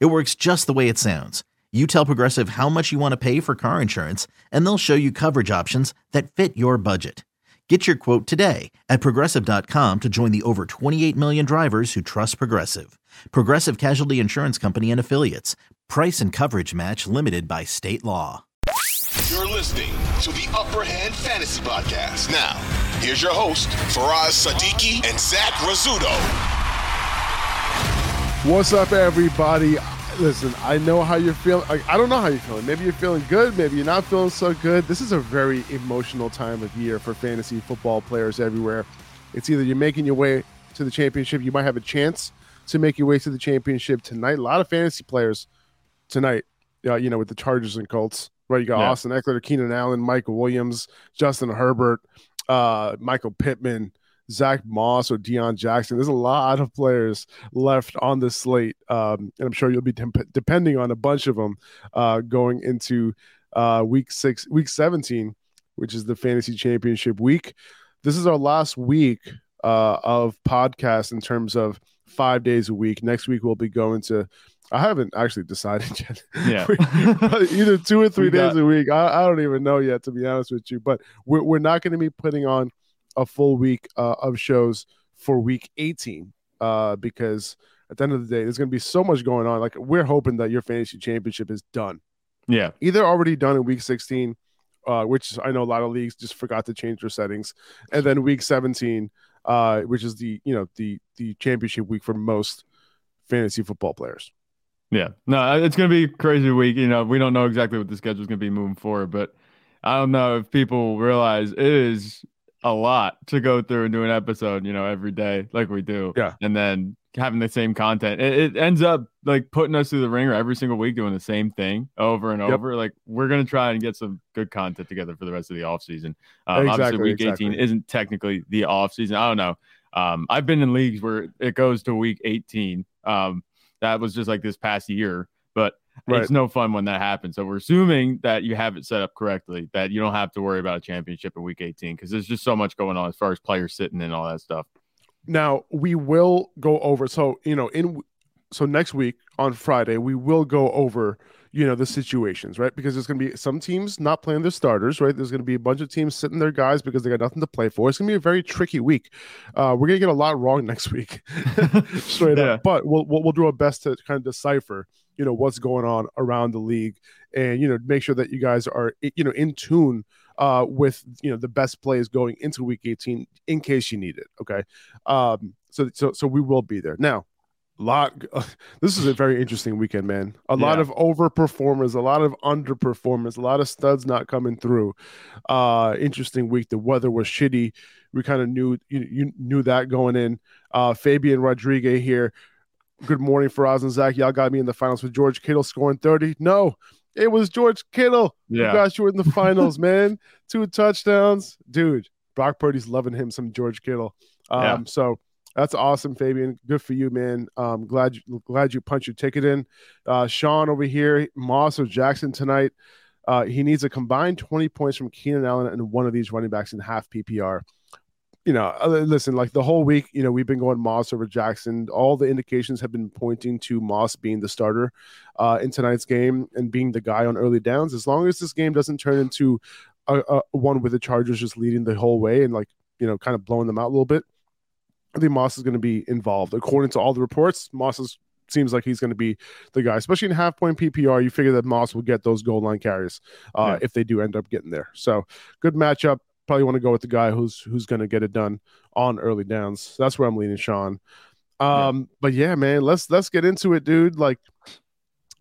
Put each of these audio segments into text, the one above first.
It works just the way it sounds. You tell Progressive how much you want to pay for car insurance, and they'll show you coverage options that fit your budget. Get your quote today at progressive.com to join the over 28 million drivers who trust Progressive. Progressive Casualty Insurance Company and Affiliates. Price and coverage match limited by state law. You're listening to the Upper Hand Fantasy Podcast. Now, here's your host, Faraz Sadiki and Zach Rizzuto. What's up, everybody? Listen, I know how you're feeling. I, I don't know how you're feeling. Maybe you're feeling good. Maybe you're not feeling so good. This is a very emotional time of year for fantasy football players everywhere. It's either you're making your way to the championship, you might have a chance to make your way to the championship tonight. A lot of fantasy players tonight, uh, you know, with the Chargers and Colts, right? You got yeah. Austin Ekeler, Keenan Allen, Michael Williams, Justin Herbert, uh, Michael Pittman. Zach Moss or Deon Jackson. There's a lot of players left on the slate, um, and I'm sure you'll be de- depending on a bunch of them uh, going into uh, week six, week 17, which is the fantasy championship week. This is our last week uh, of podcast in terms of five days a week. Next week we'll be going to. I haven't actually decided yet. Yeah, either two or three days a week. I, I, don't even know yet, to be honest with you. But we're, we're not going to be putting on a full week uh, of shows for week 18 uh, because at the end of the day, there's going to be so much going on. Like we're hoping that your fantasy championship is done. Yeah, either already done in week 16, uh, which I know a lot of leagues just forgot to change their settings, and then week 17, uh, which is the you know the the championship week for most fantasy football players. Yeah, no, it's going to be crazy week. You know, we don't know exactly what the schedule is going to be moving forward, but I don't know if people realize it is a lot to go through and do an episode, you know, every day like we do. Yeah. And then having the same content, it, it ends up like putting us through the ringer every single week doing the same thing over and yep. over. Like we're gonna try and get some good content together for the rest of the off season. Um, exactly, obviously, week exactly. 18 isn't technically the off season. I don't know. Um, I've been in leagues where it goes to week 18. Um, that was just like this past year, but Right. It's no fun when that happens. So we're assuming that you have it set up correctly, that you don't have to worry about a championship in week 18 because there's just so much going on as far as players sitting and all that stuff. Now we will go over. So you know, in so next week on Friday we will go over you know the situations right because there's going to be some teams not playing their starters right there's going to be a bunch of teams sitting their guys because they got nothing to play for it's going to be a very tricky week uh, we're going to get a lot wrong next week straight yeah. up but we'll, we'll, we'll do our best to kind of decipher you know what's going on around the league and you know make sure that you guys are you know in tune uh with you know the best plays going into week 18 in case you need it okay? Um so so so we will be there. Now lot this is a very interesting weekend man. A yeah. lot of overperformers a lot of underperformers a lot of studs not coming through. Uh interesting week. The weather was shitty. We kind of knew you, you knew that going in. Uh fabian rodriguez here good morning Faraz and Zach. Y'all got me in the finals with George Kittle scoring 30. No, it was George Kittle yeah. who got you in the finals, man. Two touchdowns. Dude, Brock Purdy's loving him some George Kittle. Um, yeah. so that's awesome, Fabian. Good for you, man. Um, glad you glad you punched your ticket in. Uh, Sean over here, Moss or Jackson tonight. Uh, he needs a combined 20 points from Keenan Allen and one of these running backs in half PPR you know, listen, like the whole week, you know, we've been going Moss over Jackson. All the indications have been pointing to Moss being the starter uh, in tonight's game and being the guy on early downs. As long as this game doesn't turn into a, a one with the Chargers just leading the whole way and like, you know, kind of blowing them out a little bit, I think Moss is going to be involved. According to all the reports, Moss is, seems like he's going to be the guy, especially in half point PPR. You figure that Moss will get those goal line carries uh, yeah. if they do end up getting there. So good matchup probably want to go with the guy who's who's going to get it done on early downs. That's where I'm leaning, Sean. Um, yeah. but yeah, man, let's let's get into it, dude. Like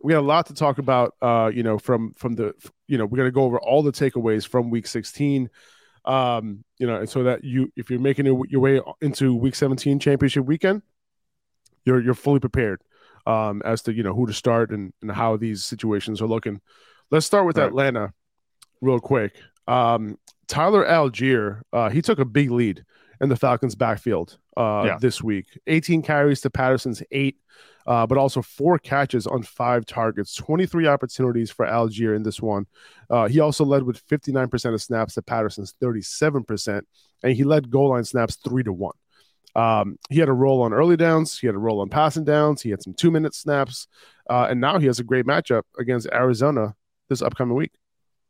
we got a lot to talk about. Uh, you know, from from the you know we're gonna go over all the takeaways from Week 16. Um, you know, so that you if you're making your way into Week 17 championship weekend, you're you're fully prepared. um, as to you know who to start and, and how these situations are looking. Let's start with right. Atlanta real quick. Um, Tyler Allgeier, uh, he took a big lead in the Falcons' backfield uh, yeah. this week. 18 carries to Patterson's eight, uh, but also four catches on five targets, 23 opportunities for Allgeier in this one. Uh, he also led with 59% of snaps to Patterson's 37%, and he led goal line snaps three to one. Um, he had a role on early downs. He had a role on passing downs. He had some two minute snaps. Uh, and now he has a great matchup against Arizona this upcoming week.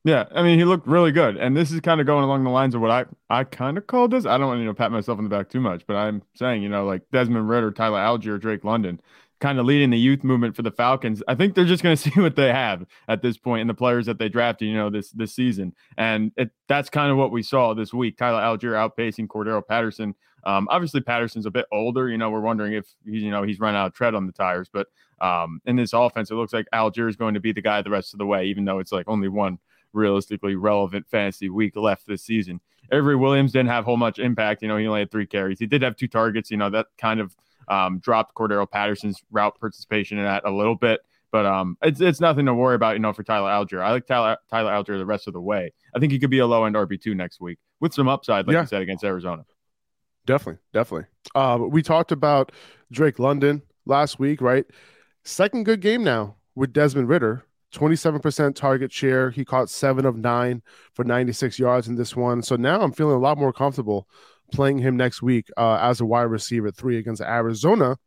Yeah, I mean, he looked really good, and this is kind of going along the lines of what I I kind of called this. I don't want to you know pat myself on the back too much, but I'm saying you know like Desmond Ridder, Tyler Allgeier, Drake London, kind of leading the youth movement for the Falcons. I think they're just going to see what they have at this point in the players that they drafted, you know, this this season, and it, that's kind of what we saw this week. Tyler Allgeier outpacing Cordarrelle Patterson. Um, obviously, Patterson's a bit older. You know, we're wondering if he's you know he's run out of tread on the tires, but um, in this offense, it looks like Allgeier is going to be the guy the rest of the way, even though it's like only one realistically relevant fantasy week left this season. Avery Williams didn't have whole much impact. You know, he only had three carries. He did have two targets. You know, that kind of um, dropped Cordarrelle Patterson's route participation in that a little bit. But um, it's it's nothing to worry about, you know, for Tyler Allgeier. I like Tyler Tyler Allgeier the rest of the way. I think he could be a low end RB two next week with some upside, like yeah. you said, against Arizona. Definitely, definitely. Uh, we talked about Drake London last week, right? Second good game now with Desmond Ridder. 27% target share. He caught seven of nine for 96 yards in this one. So now I'm feeling a lot more comfortable playing him next week uh, as a wide receiver three against Arizona.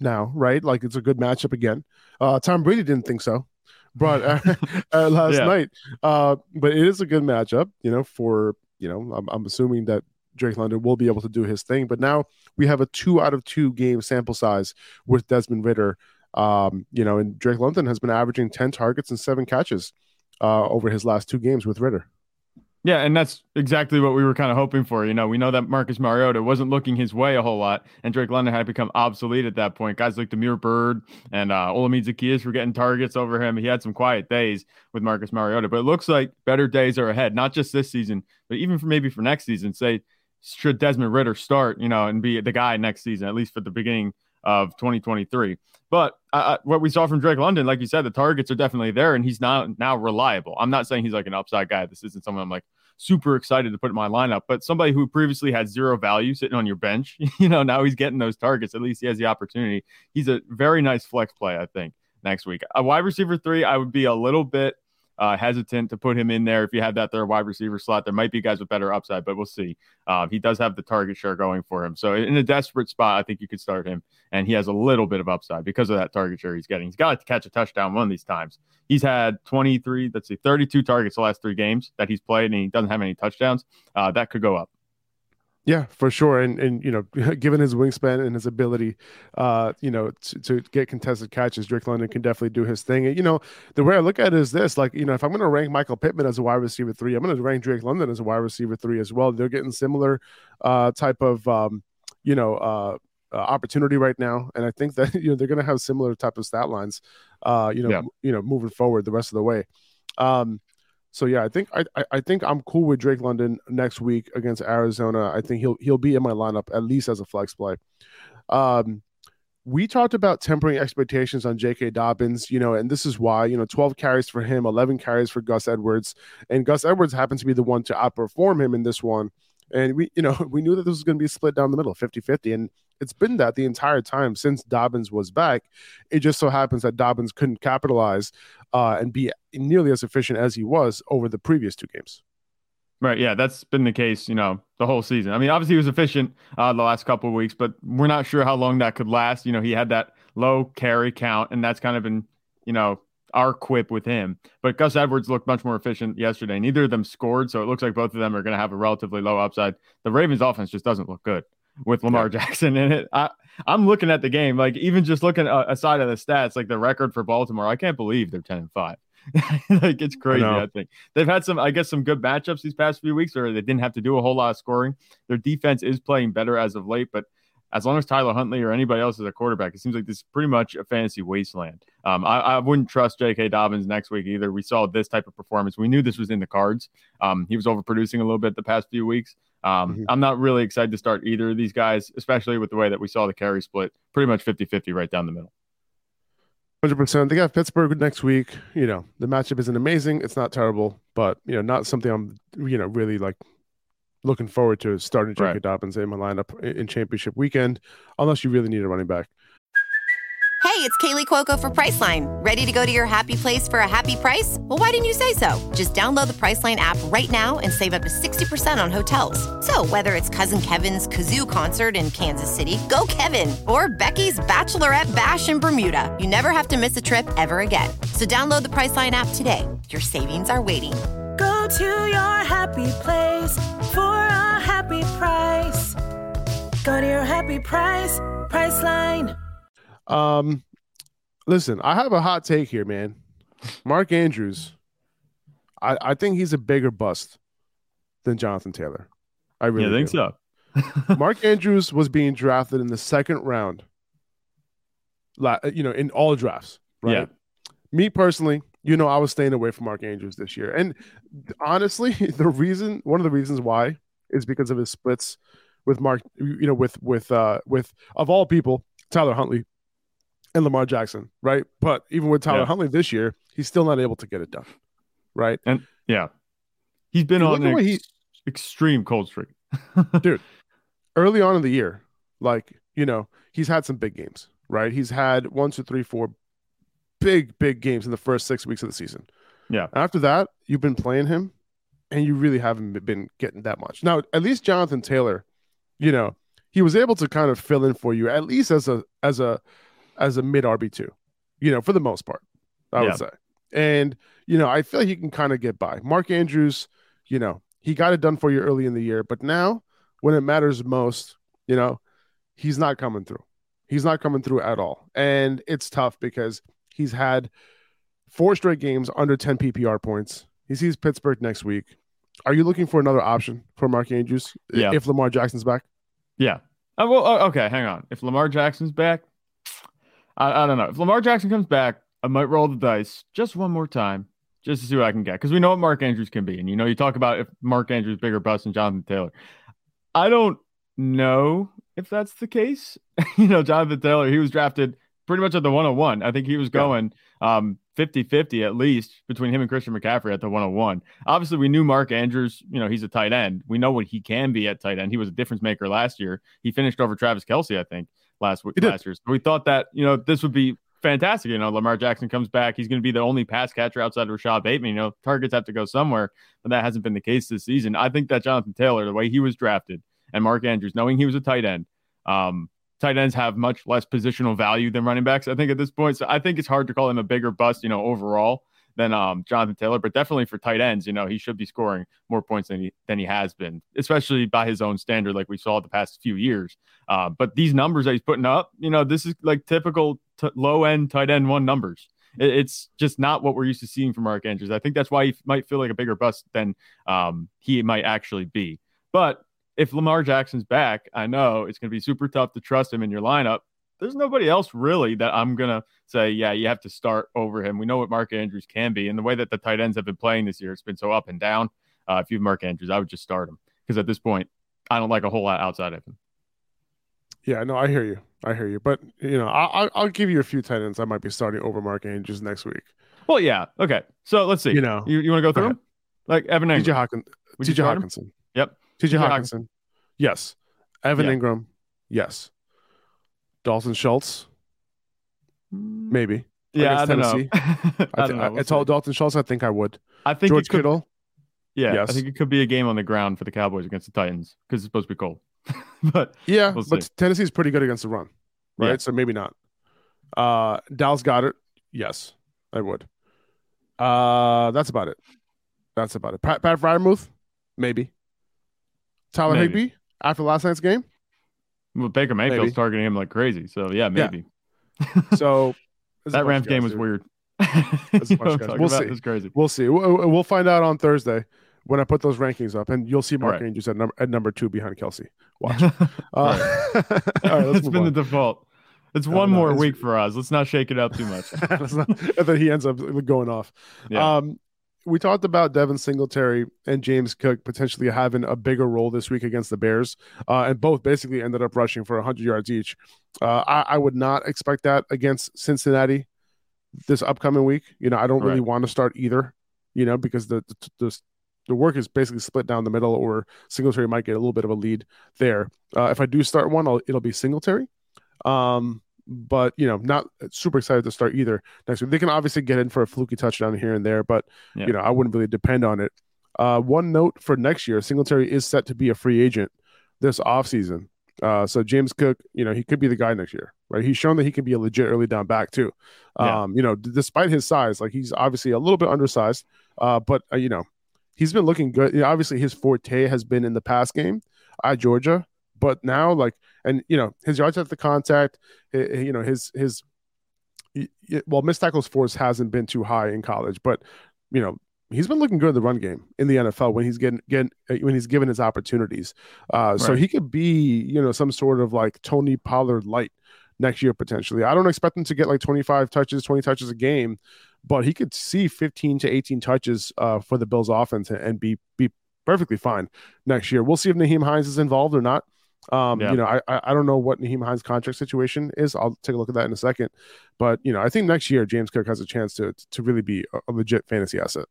Now, right? Like it's a good matchup again. Uh, Tom Brady didn't think so, but uh, uh, last yeah. night. Uh, but it is a good matchup, you know. For you know, I'm, I'm assuming that Drake London will be able to do his thing. But now we have a two out of two game sample size with Desmond Ridder um, you know, and Drake London has been averaging 10 targets and seven catches uh, over his last two games with Ridder. Yeah, and that's exactly what we were kind of hoping for. You know, we know that Marcus Mariota wasn't looking his way a whole lot, and Drake London had become obsolete at that point. Guys like Damiere Byrd and uh, Olamide Zaccheaus were getting targets over him. He had some quiet days with Marcus Mariota, but it looks like better days are ahead, not just this season, but even for maybe for next season. Say, should Desmond Ridder start, you know, and be the guy next season, at least for the beginning of 2023. But uh, what we saw from Drake London, like you said, the targets are definitely there, and he's not now reliable. I'm not saying he's like an upside guy. This isn't someone I'm like super excited to put in my lineup, but somebody who previously had zero value sitting on your bench, you know, now he's getting those targets. At least he has the opportunity. He's a very nice flex play, I think, next week. A wide receiver three, I would be a little bit uh, hesitant to put him in there if you have that third wide receiver slot. There might be guys with better upside, but we'll see. Uh, he does have the target share going for him. So in a desperate spot, I think you could start him, and he has a little bit of upside because of that target share he's getting. He's got to catch a touchdown one of these times. He's had 23, let's see, 32 targets the last three games that he's played, and he doesn't have any touchdowns. Uh, that could go up. Yeah, for sure. And and you know, given his wingspan and his ability, uh, you know, to, to get contested catches, Drake London can definitely do his thing. And you know, the way I look at it is this: like, you know, if I'm going to rank Michael Pittman as a wide receiver three, I'm going to rank Drake London as a wide receiver three as well. They're getting similar uh, type of, um, you know, uh, uh, opportunity right now, and I think that you know they're going to have similar type of stat lines, uh, you know, yeah. you know, moving forward the rest of the way. Um, so yeah, I think I, I think I'm cool with Drake London next week against Arizona. I think he'll he'll be in my lineup at least as a flex play. Um, we talked about tempering expectations on J.K. Dobbins, you know, and this is why, you know, 12 carries for him, 11 carries for Gus Edwards, and Gus Edwards happens to be the one to outperform him in this one. And we, you know, we knew that this was going to be split down the middle, 50 50. And it's been that the entire time since Dobbins was back. It just so happens that Dobbins couldn't capitalize uh, and be nearly as efficient as he was over the previous two games. Right. Yeah, that's been the case, you know, the whole season. I mean, obviously he was efficient uh, the last couple of weeks, but we're not sure how long that could last. You know, he had that low carry count, and that's kind of been, you know, our quip with him. But Gus Edwards looked much more efficient yesterday. Neither of them scored, so it looks like both of them are going to have a relatively low upside. The Ravens' offense just doesn't look good with Lamar yeah. Jackson in it. I, I'm looking at the game, like even just looking uh, aside of the stats, like the record for Baltimore, I can't believe they're 10 and 5. like it's crazy. I, I, think they've had some, I guess, some good matchups these past few weeks, or they didn't have to do a whole lot of scoring. Their defense is playing better as of late, but as long as Tyler Huntley or anybody else is a quarterback, it seems like this is pretty much a fantasy wasteland. Um, I, I, wouldn't trust J.K. Dobbins next week either. We saw this type of performance. We knew this was in the cards. Um, he was overproducing a little bit the past few weeks. Um, mm-hmm. I'm not really excited to start either of these guys, especially with the way that we saw the carry split pretty much 50 50 right down the middle. Hundred percent. They got Pittsburgh next week. You know, the matchup isn't amazing. It's not terrible, but you know, not something I'm you know really like looking forward to starting J.K. right. Dobbins in my lineup in championship weekend, unless you really need a running back. Hey, it's Kaley Cuoco for Priceline. Ready to go to your happy place for a happy price? Well, why didn't you say so? Just download the Priceline app right now and save up to 60% on hotels. So, whether it's Cousin Kevin's Kazoo concert in Kansas City, go Kevin, or Becky's Bachelorette Bash in Bermuda, you never have to miss a trip ever again. So, download the Priceline app today. Your savings are waiting. Go to your happy place for a happy price. Go to your happy price, Priceline. Um, listen, I have a hot take here, man. Mark Andrews, I, I think he's a bigger bust than Jonathan Taylor. I really yeah, think so. Mark Andrews was being drafted in the second round, you know, in all drafts, right? Yeah. Me personally, you know, I was staying away from Mark Andrews this year. And honestly, the reason, one of the reasons why is because of his splits with Mark, you know, with, with, uh, with, of all people, Tyler Huntley and Lamar Jackson, right? But even with Tyler yeah. Huntley this year, he's still not able to get it done, right? And yeah, he's been on an ex- extreme cold streak, dude. Early on in the year, like you know, he's had some big games, right? He's had one, two, three, four big, big games in the first six weeks of the season. Yeah. After that, you've been playing him, and you really haven't been getting that much. Now, at least Jonathan Taylor, you know, he was able to kind of fill in for you, at least as a as a as a mid RB two, you know, for the most part, I yeah. would say. And you know, I feel like he can kind of get by. Mark Andrews, you know, he got it done for you early in the year, but now when it matters most, you know, he's not coming through. He's not coming through at all, and it's tough because he's had four straight games under 10 PPR points. He sees Pittsburgh next week. Are you looking for another option for Mark Andrews yeah. if Lamar Jackson's back? Yeah. Uh, well, uh, okay, hang on. If Lamar Jackson's back, I, I don't know. If Lamar Jackson comes back, I might roll the dice just one more time, just to see what I can get. Because we know what Mark Andrews can be. And you know, you talk about if Mark Andrews bigger bust than Jonathan Taylor. I don't know if that's the case. you know, Jonathan Taylor, he was drafted pretty much at the 101. I think he was going yeah. um 50-50 at least between him and Christian McCaffrey at the 101. Obviously, we knew Mark Andrews, you know, he's a tight end. We know what he can be at tight end. He was a difference maker last year. He finished over Travis Kelce, I think last week last year. So we thought that you know this would be fantastic. You know, Lamar Jackson comes back. He's going to be the only pass catcher outside of Rashod Bateman. You know, targets have to go somewhere, but that hasn't been the case this season. I think that Jonathan Taylor, the way he was drafted, and Mark Andrews, knowing he was a tight end, um, tight ends have much less positional value than running backs. I think at this point, so I think it's hard to call him a bigger bust. You know, overall than um, Jonathan Taylor, but definitely for tight ends, you know, he should be scoring more points than he than he has been, especially by his own standard, like we saw the past few years. Uh, but these numbers that he's putting up, you know, this is like typical t- low end tight end one numbers. It, it's just not what we're used to seeing from Mark Andrews. I think that's why he might feel like a bigger bust than um, he might actually be. But if Lamar Jackson's back, I know it's going to be super tough to trust him in your lineup there's nobody else really that I'm gonna say, yeah, you have to start over him. We know what Mark Andrews can be, and the way that the tight ends have been playing this year, it's been so up and down. Uh, if you have Mark Andrews, I would just start him because at this point, I don't like a whole lot outside of him. Yeah, no, I hear you. I hear you. But you know, I'll I'll give you a few tight ends I might be starting over Mark Andrews next week. Well, yeah. Okay. So let's see. You know, you, you want to go through them? Like Evan Engram. TJ Hawkins. TJ Hockenson. Yep. TJ Hockenson. Yes. Evan yeah. Engram. Yes. Dalton Schultz, maybe. Yeah, I don't know. I, I, don't know. We'll I told Dalton Schultz I think I would. I think George could, Kittle. Yeah, yes. I think it could be a game on the ground for the Cowboys against the Titans because it's supposed to be cold. but yeah, we'll but Tennessee's pretty good against the run, right? Yeah. So maybe not. Uh, Dallas Goedert, yes, I would. Uh, that's about it. That's about it. Pat, Pat Freiermuth, maybe. Tyler maybe. Higbee after last night's game. Well, Baker Mayfield's maybe. targeting him like crazy. So yeah, maybe. Yeah. So that Rams game was weird. we'll see. It's crazy. We'll see. We'll, we'll, find out on Thursday when I put those rankings up, and you'll see Mark right. Andrews at number at number two behind Kelce. Watch. uh, all right. all right it's been on. the default. It's no, one no, more it's, week for us. Let's not shake it up too much. not, and then he ends up going off. Yeah. Um, we talked about Devin Singletary and James Cook potentially having a bigger role this week against the Bears, uh, and both basically ended up rushing for 100 yards each. Uh, I, I, would not expect that against Cincinnati. this upcoming week. You know, I don't really want to start either. You know, because the, the the the work is basically split down the middle, or Singletary might get a little bit of a lead there. Uh, if I do start one, I'll, it'll be Singletary. Um, but you know, not super excited to start either next week. They can obviously get in for a fluky touchdown here and there, but yeah. you know, I wouldn't really depend on it. Uh, one note for next year, Singletary is set to be a free agent this offseason. Uh, so James Cook, you know, he could be the guy next year, right? He's shown that he can be a legit early down back too. Yeah. Um, you know, d- despite his size, like he's obviously a little bit undersized, uh, but uh, you know, he's been looking good. You know, obviously, his forte has been in the pass game at Georgia, but now, like, and you know, his yards after the contact, you know, his his well, missed tackles force hasn't been too high in college, but you know, he's been looking good in the run game in the NFL when he's getting getting uh, when he's given his opportunities. Uh, right. So he could be, you know, some sort of like Tony Pollard light next year potentially. I don't expect him to get like 25 touches, 20 touches a game, but he could see 15 to 18 touches uh, for the Bills offense and be be perfectly fine next year. We'll see if Nyheim Hines is involved or not. Um, yeah. you know, I I don't know what Nyheim Hines' contract situation is. I'll take a look at that in a second. But you know, I think next year James Cook has a chance to to really be a, a legit fantasy asset.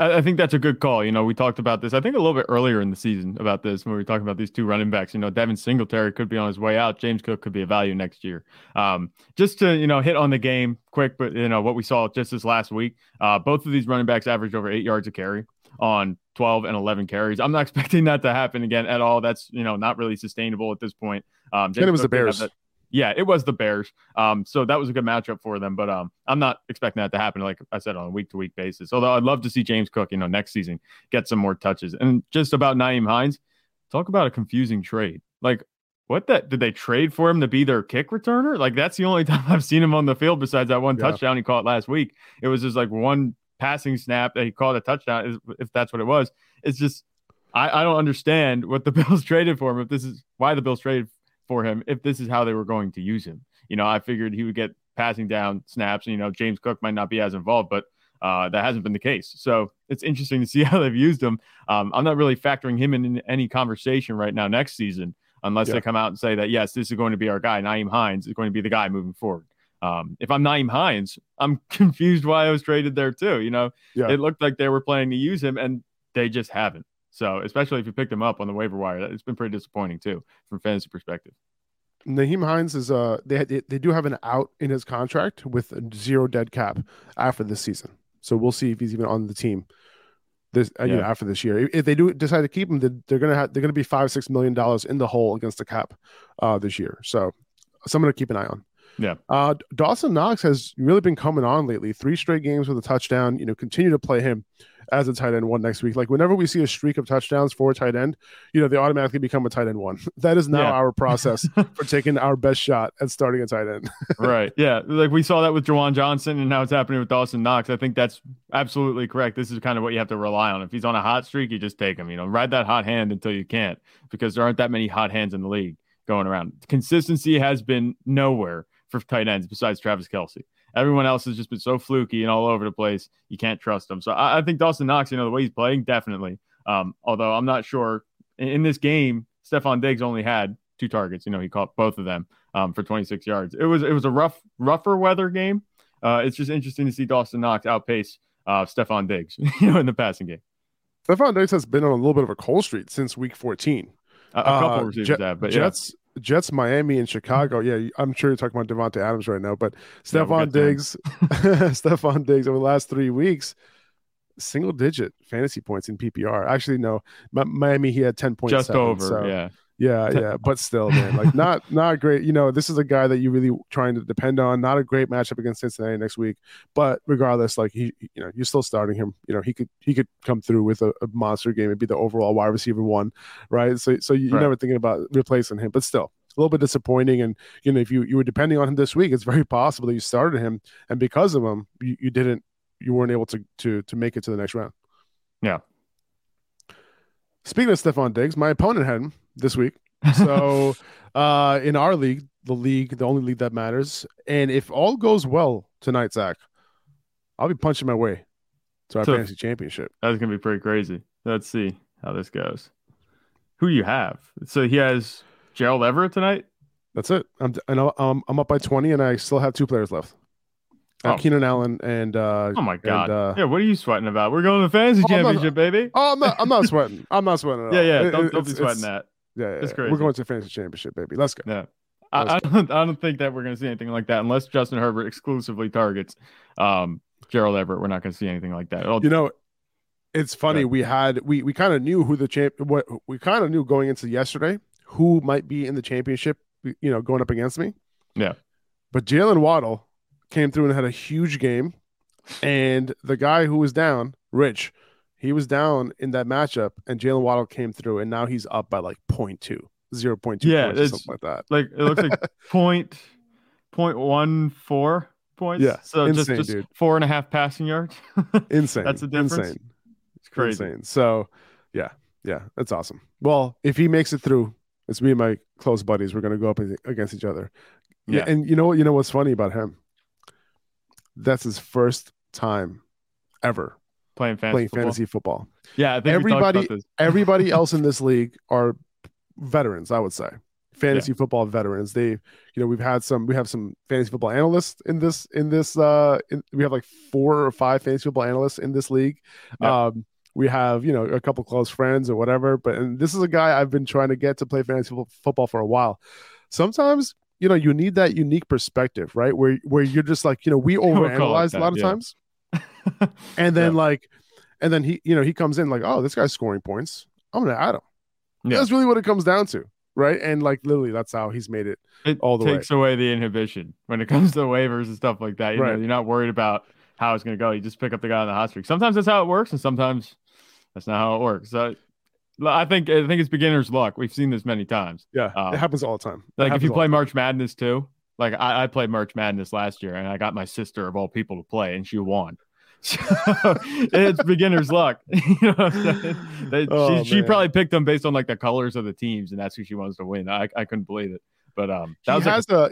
I think that's a good call. You know, we talked about this, I think a little bit earlier in the season about this when we were talking about these two running backs. You know, Devin Singletary could be on his way out. James Cook could be a value next year. Um, just to, you know, hit on the game quick, but, you know, what we saw just this last week, uh, both of these running backs averaged over eight yards a carry on 12 and 11 carries. I'm not expecting that to happen again at all. That's, you know, not really sustainable at this point. Um, James and it was the Bears yeah, it was the Bears. Um, so that was a good matchup for them. But um, I'm not expecting that to happen, like I said, on a week to week basis. Although I'd love to see James Cook, you know, next season get some more touches. And just about Nyheim Hines, talk about a confusing trade. Like, what that did they trade for him to be their kick returner? Like, that's the only time I've seen him on the field besides that one yeah. touchdown he caught last week. It was just like one passing snap that he called a touchdown, if that's what it was. It's just I, I don't understand what the Bills traded for him. If this is why the Bills traded for him if this is how they were going to use him. You know, I figured he would get passing down snaps, and you know, James Cook might not be as involved, but uh, that hasn't been the case. So it's interesting to see how they've used him. Um, I'm not really factoring him in, in, any conversation right now next season, unless yeah. they come out and say that yes, this is going to be our guy. Nyheim Hines is going to be the guy moving forward. Um, if I'm Nyheim Hines, I'm confused why I was traded there too. You know, yeah. it looked like they were planning to use him, and they just haven't. So, especially if you picked him up on the waiver wire, it's been pretty disappointing too, from fantasy perspective. Nyheim Hines is uh they they do have an out in his contract with zero dead cap after this season, so we'll see if he's even on the team this uh, yeah. you know, after this year. If they do decide to keep him, they're gonna have they're gonna be five six million dollars in the hole against the cap uh this year. So someone to keep an eye on. Yeah. Uh, Dawson Knox has really been coming on lately. Three straight games with a touchdown. You know, continue to play him as a tight end one next week. Like whenever we see a streak of touchdowns for a tight end, you know, they automatically become a tight end one. That is now yeah. our process for taking our best shot at starting a tight end. right. Yeah. Like we saw that with Juwan Johnson and now it's happening with Dawson Knox. I think that's absolutely correct. This is kind of what you have to rely on. If he's on a hot streak, you just take him, you know, ride that hot hand until you can't because there aren't that many hot hands in the league going around. Consistency has been nowhere for tight ends besides Travis Kelce. Everyone else has just been so fluky and all over the place. You can't trust them. So I, I think Dawson Knox, you know, the way he's playing, definitely. Um, although I'm not sure in, in, this game, Stefon Diggs only had two targets. You know, he caught both of them um, for 26 yards. It was it was a rough, rougher weather game. Uh, it's just interesting to see Dawson Knox outpace uh, Stefon Diggs, you know, in the passing game. Stefon Diggs has been on a little bit of a cold streak since week 14. A, a couple uh, receivers Jet, have, but Jets, Jets, Miami, and Chicago. Yeah, I'm sure you're talking about Davante Adams right now, but Stefon yeah, Diggs, Stefon Diggs over the last three weeks, single digit fantasy points in PPR. Actually, no, Miami he had ten points, just over. So, yeah, yeah, yeah, but still, man, like not not great. You know, this is a guy that you really trying to depend on. Not a great matchup against Cincinnati next week, but regardless, like he, you know, you're still starting him. You know, he could he could come through with a, a monster game and be the overall wide receiver one, right? So so you're right. never thinking about replacing him, but still. A little bit disappointing, and you know if you, you were depending on him this week, it's very possible that you started him, and because of him, you, you didn't, you weren't able to to to make it to the next round. Yeah. Speaking of Stefon Diggs, my opponent had him this week. So uh, in our league, the league, the only league that matters, and if all goes well tonight, Zach, I'll be punching my way to our so, fantasy championship. That's gonna be pretty crazy. Let's see how this goes. Who you have? So he has Gerald Everett tonight. That's it. I'm and I'm, I'm up by twenty, and I still have two players left. Oh. Keenan Allen and uh, oh my god, and, uh, yeah. What are you sweating about? We're going to the fantasy oh, championship, not, baby. Oh, I'm not. I'm not sweating. I'm not sweating. yeah, yeah. Don't, don't be sweating that. Yeah, yeah, yeah. We're going to the fantasy championship, baby. Let's go. Yeah. I, I, don't. I don't think that we're going to see anything like that unless Justin Herbert exclusively targets um, Gerald Everett. We're not going to see anything like that. It'll, you know, it's funny. Yeah. We had we we kind of knew who the champ. What we kind of knew going into yesterday who might be in the championship. You know, going up against me. Yeah. But Jaylen Waddle came through and had a huge game. And the guy who was down, Rich, he was down in that matchup, and Jaylen Waddle came through, and now he's up by like 0.2, 0.2 yeah, points, something like that. Like it looks like point point one four points. Yeah, so insane, just, just four and a half passing yards. insane. That's the difference. Insane. It's crazy. Insane. So yeah, yeah, that's awesome. Well, if he makes it through, it's me and my close buddies. We're gonna go up against each other. Yeah, and you know what? You know what's funny about him? That's his first time ever playing fantasy, playing football. fantasy football. Yeah, everybody, everybody else in this league are veterans. I would say fantasy yeah. football veterans. They, you know, we've had some. We have some fantasy football analysts in this. In this, uh, in, we have like four or five fantasy football analysts in this league. Yeah. Um, we have you know a couple close friends or whatever. But and this is a guy I've been trying to get to play fantasy football for a while. Sometimes you know you need that unique perspective right where where you're just like you know we overanalyze a lot of yeah. times and then yeah. like and then he you know he comes in like oh this guy's scoring points i'm gonna add him yeah. that's really what it comes down to right and like literally that's how he's made it, it all the takes way. away the inhibition when it comes to waivers and stuff like that you right. know you're not worried about how it's going to go you just pick up the guy on the hot streak sometimes that's how it works and sometimes that's not how it works so I think I think it's beginner's luck. We've seen this many times. Yeah, um, it happens all the time. It like if you play March Madness too, like I, I, played March Madness last year, and I got my sister of all people to play, and she won. So it's beginner's luck. you know they, oh, she, she, probably picked them based on like the colors of the teams, and that's who she wants to win. I, I couldn't believe it, but um, that he has like a, a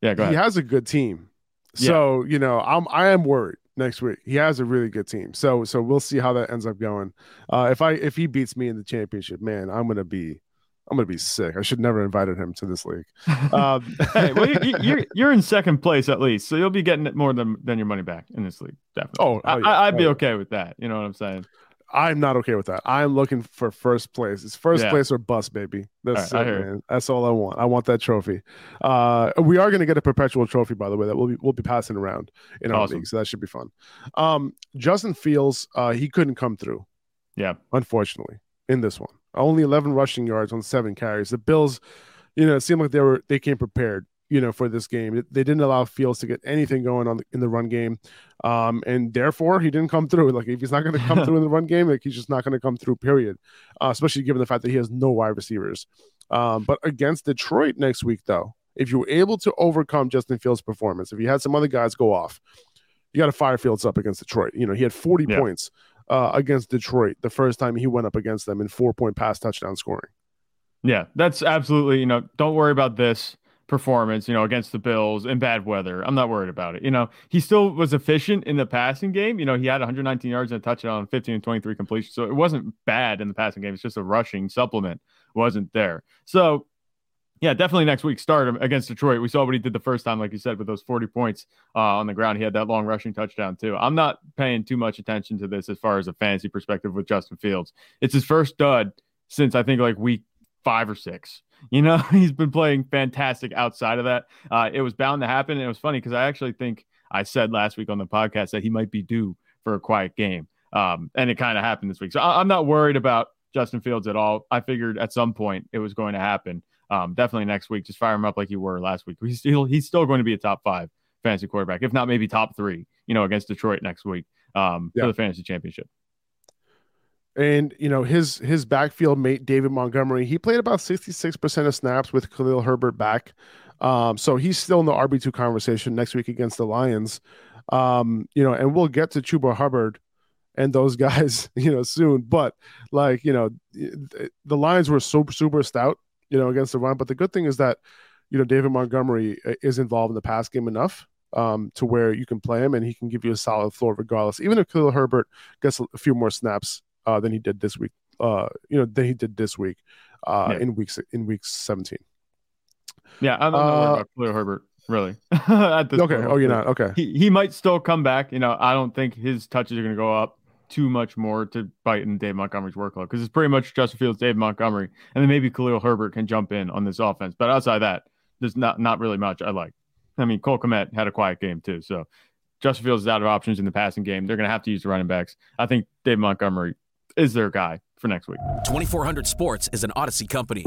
yeah, go ahead. he has a good team. So yeah. you know, I'm I am worried next week. He has a really good team. So so we'll see how that ends up going. Uh, if I if he beats me in the championship, man, I'm gonna be I'm gonna be sick. I should never invited him to this league. Um, hey, well, you, are you're, you're in second place at least, so you'll be getting it more than than your money back in this league. Definitely. Oh, yeah. I, would be oh, okay with that. You know what I'm saying? I'm not okay with that. I'm looking for first place. It's first yeah. place or bust, baby. That's all right, it, man. That's all I want. I want that trophy. Uh, we are going to get a perpetual trophy, by the way, that we'll be we'll be passing around in our awesome. league, so that should be fun. Um, Justin Fields, uh, he couldn't come through. Yeah, unfortunately, in this one, only 11 rushing yards on seven carries. The Bills, you know, it seemed like they were they came prepared you know, for this game. They didn't allow Fields to get anything going on the, in the run game, um, and therefore he didn't come through. Like if he's not going to come through in the run game, like he's just not going to come through. Period. Uh, especially given the fact that he has no wide receivers. Um, but against Detroit next week, though, if you were able to overcome Justin Fields' performance, if you had some other guys go off, you got to fire Fields up against Detroit. You know, he had 40 yeah. points uh, against Detroit the first time he went up against them in four point pass touchdown scoring. Yeah, that's absolutely, you know, don't worry about this performance, you know, against the Bills in bad weather. I'm not worried about it. You know, he still was efficient in the passing game. You know, he had 119 yards and a touchdown, 15 and 23 completion. So it wasn't bad in the passing game. It's just a rushing supplement wasn't there. So yeah, definitely next week start against Detroit. We saw what he did the first time, like you said, with those 40 points uh, on the ground. He had that long rushing touchdown too. I'm not paying too much attention to this as far as a fantasy perspective with Justin Fields. It's his first dud since I think like week five or six. You know, he's been playing fantastic outside of that. Uh, it was bound to happen. And it was funny because I actually think I said last week on the podcast that he might be due for a quiet game. Um, and it kind of happened this week. So I- am not worried about Justin Fields at all. I figured at some point it was going to happen. Um, definitely next week. Just fire him up like you were last week. He's still he's still going to be a top five fantasy quarterback, if not maybe top three. You know, against Detroit next week um, yeah. for the fantasy championship. And you know his his backfield mate David Montgomery, he played about sixty six percent of snaps with Khalil Herbert back, um, so he's still in the RB two conversation next week against the Lions. Um, you know, and we'll get to Chuba Hubbard and those guys, you know, soon. But like you know, the Lions were super super stout, you know, against the run. But the good thing is that you know David Montgomery uh, is involved in the pass game enough um, to where you can play him and he can give you a solid floor regardless. Even if Khalil Herbert gets a few more snaps uh, than he did this week. Uh, you know, than he did this week uh, yeah. in weeks in week seventeen. Yeah, I'm not worried uh, about Khalil Herbert really. okay. Point. Oh, you're not. Okay. He, he might still come back. You know, I don't think his touches are going to go up too much more to bite in Dave Montgomery's workload because it's pretty much Justin Fields, Dave Montgomery, and then maybe Khalil Herbert can jump in on this offense. But outside that, there's not not really much I like. I mean, Cole Kmet had a quiet game too, so Justin Fields is out of options in the passing game. They're going to have to use the running backs. I think Dave Montgomery is their guy for next week. 2400 Sports is an Audacy company.